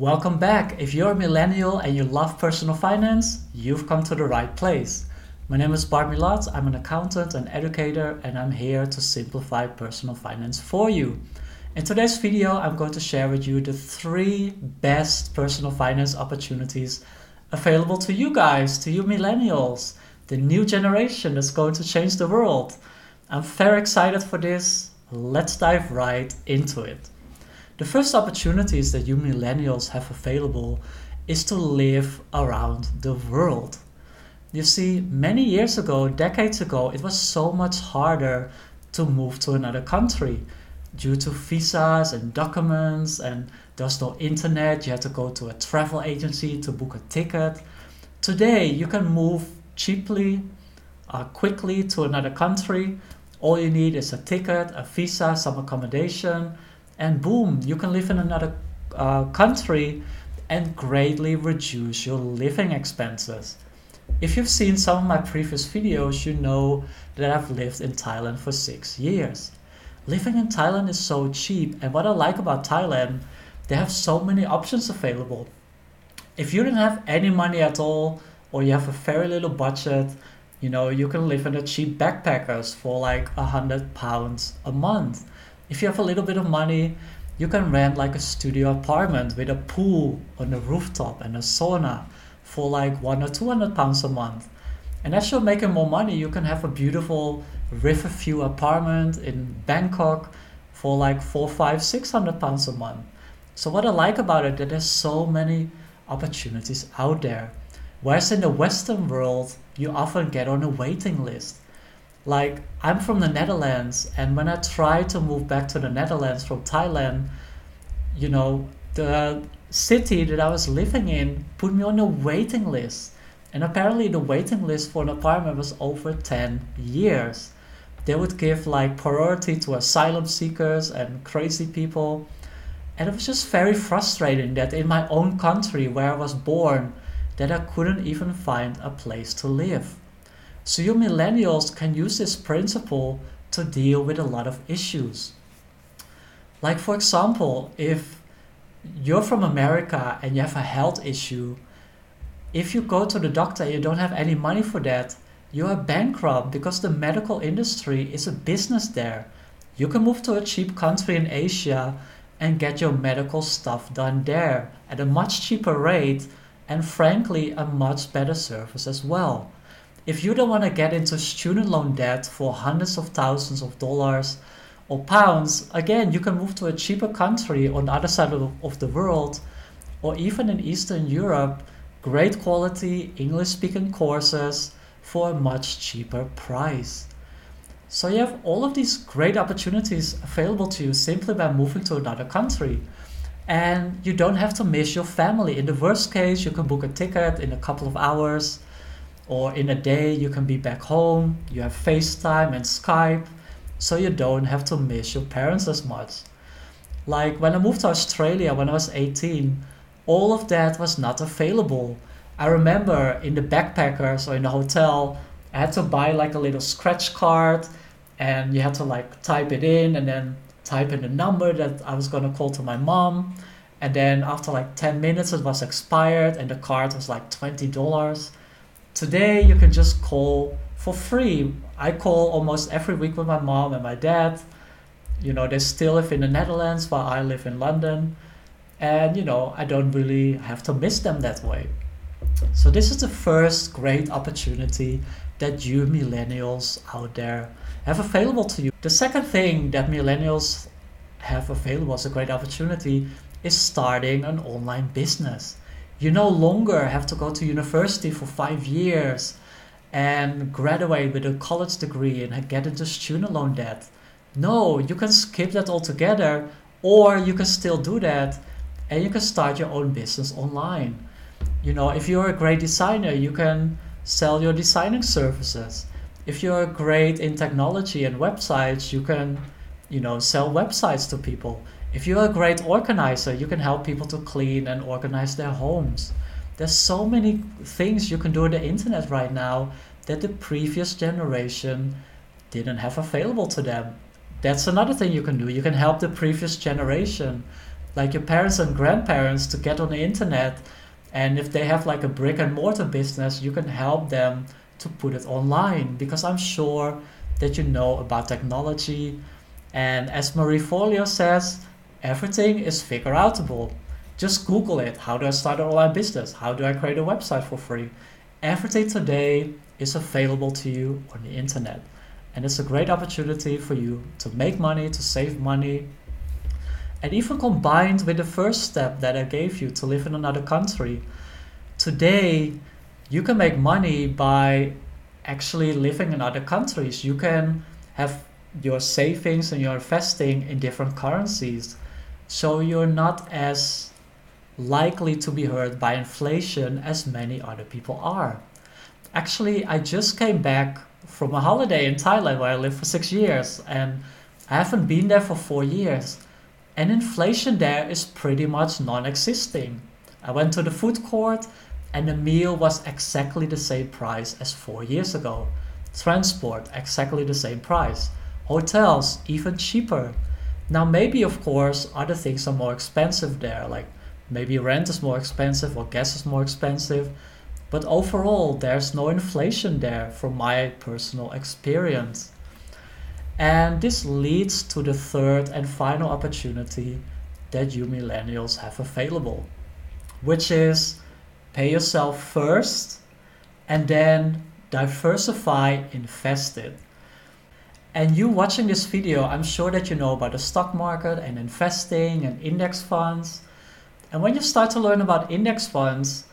Welcome back. If you're a millennial and you love personal finance, you've come to the right place. My name is Bart Milatz. I'm an accountant and educator, and I'm here to simplify personal finance for you. In today's video, I'm going to share with you the three best personal finance opportunities available to you guys, to you millennials, the new generation that's going to change the world. I'm very excited for this. Let's dive right into it. The first opportunities that you millennials have available is to live around the world. You see, many years ago, decades ago, it was so much harder to move to another country due to visas and documents, and there's no internet. You had to go to a travel agency to book a ticket. Today, you can move cheaply, uh, quickly to another country. All you need is a ticket, a visa, some accommodation and boom, you can live in another uh, country and greatly reduce your living expenses. If you've seen some of my previous videos, you know that I've lived in Thailand for six years. Living in Thailand is so cheap, and what I like about Thailand, they have so many options available. If you don't have any money at all, or you have a very little budget, you know, you can live in a cheap backpackers for like a hundred pounds a month if you have a little bit of money, you can rent like a studio apartment with a pool on the rooftop and a sauna for like one or two hundred pounds a month. And as you're making more money, you can have a beautiful river view apartment in Bangkok for like four, five, six hundred pounds a month. So what I like about it that there's so many opportunities out there. Whereas in the Western world, you often get on a waiting list. Like, I'm from the Netherlands, and when I tried to move back to the Netherlands from Thailand, you know, the city that I was living in put me on a waiting list. And apparently, the waiting list for an apartment was over 10 years. They would give like priority to asylum seekers and crazy people. And it was just very frustrating that in my own country where I was born, that I couldn't even find a place to live. So you millennials can use this principle to deal with a lot of issues. Like for example, if you're from America and you have a health issue, if you go to the doctor and you don't have any money for that, you are bankrupt because the medical industry is a business there. You can move to a cheap country in Asia and get your medical stuff done there at a much cheaper rate and frankly a much better service as well if you don't want to get into student loan debt for hundreds of thousands of dollars or pounds, again, you can move to a cheaper country on the other side of, the world or even in Eastern Europe, great quality English speaking courses for a much cheaper price. So you have all of these great opportunities available to you simply by moving to another country. And you don't have to miss your family. In the worst case, you can book a ticket in a couple of hours or in a day you can be back home, you have FaceTime and Skype, so you don't have to miss your parents as much. Like when I moved to Australia when I was 18, all of that was not available. I remember in the backpackers or in the hotel, I had to buy like a little scratch card and you had to like type it in and then type in the number that I was gonna call to my mom. And then after like 10 minutes, it was expired and the card was like $20. Today you can just call for free. I call almost every week with my mom and my dad. You know, they still live in the Netherlands while I live in London. And, you know, I don't really have to miss them that way. So, this is the first great opportunity that you millennials out there have available to you. The second thing that millennials have available as a great opportunity is starting an online business you no longer have to go to university for five years and graduate with a college degree and get into student loan debt. No, you can skip that altogether, or you can still do that and you can start your own business online. You know, if you're a great designer, you can sell your designing services. If you're great in technology and websites, you can, you know, sell websites to people. If you're a great organizer, you can help people to clean and organize their homes. There's so many things you can do on the internet right now that the previous generation didn't have available to them. That's another thing you can do. You can help the previous generation like your parents and grandparents to get on the internet and if they have like a brick and mortar business you can help them to put it online because i'm sure that you know about technology and as marie forleo says everything is figure outable just google it. How do i start an online business? How do i create a website for free? Everything today is available to you on the internet and it's a great opportunity for you to make money to save money and even combined with the first step that I gave you to live in another country, today you can make money by actually living in other countries. You can have your savings and your investing in different currencies. So you're not as likely to be hurt by inflation as many other people are. Actually, I just came back from a holiday in Thailand where I lived for six years and I haven't been there for four years and inflation there is pretty much non-existing. I went to the food court and the meal was exactly the same price as four years ago. Transport, exactly the same price. Hotels, even cheaper. Now, maybe, of course, other things are more expensive there, like maybe rent is more expensive or gas is more expensive. But overall, there's no inflation there from my personal experience. And this leads to the third and final opportunity that you millennials have available, which is pay yourself first and then diversify, invest it. And you watching this video, I'm sure that you know about the stock market and investing and index funds. And when you start to learn about index funds,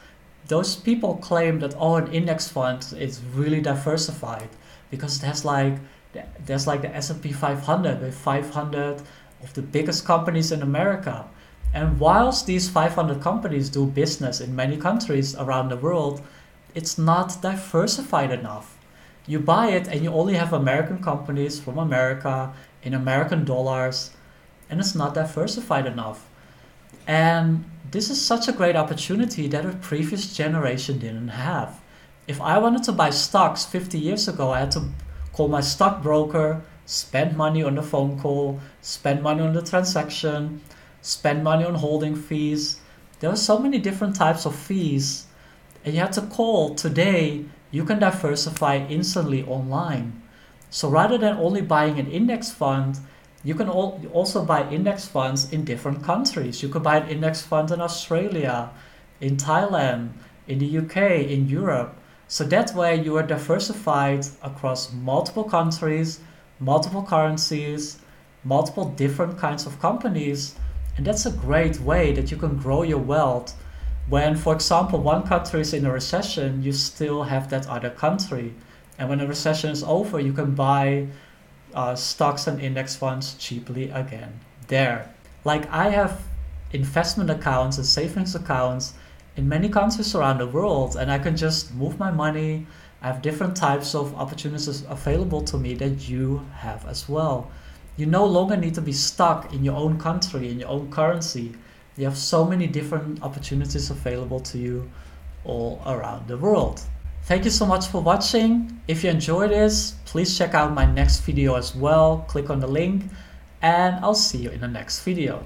those people claim that oh an index fund is really diversified because has like there's like the S&P 500 with 500 of the biggest companies in America. And whilst these 500 companies do business in many countries around the world, it's not diversified enough. You buy it and you only have American companies from America in American dollars, and it's not diversified enough. And this is such a great opportunity that a previous generation didn't have. If I wanted to buy stocks 50 years ago, I had to call my stockbroker, spend money on the phone call, spend money on the transaction, spend money on holding fees. There are so many different types of fees, and you have to call. Today, you can diversify instantly online. So rather than only buying an index fund, you can also buy index funds in different countries. You could buy an index fund in Australia, in Thailand, in the UK, in Europe. So that way you are diversified across multiple countries, multiple currencies, multiple different kinds of companies. And that's a great way that you can grow your wealth. When, for example, one country is in a recession, you still have that other country. And when the recession is over, you can buy uh, stocks and index funds cheaply again there. Like I have investment accounts and savings accounts in many countries around the world and I can just move my money. I have different types of opportunities available to me that you have as well. You no longer need to be stuck in your own country, in your own currency. You have so many different opportunities available to you all around the world. Thank you so much for watching. If you enjoyed this, please check out my next video as well. Click on the link and I'll see you in the next video.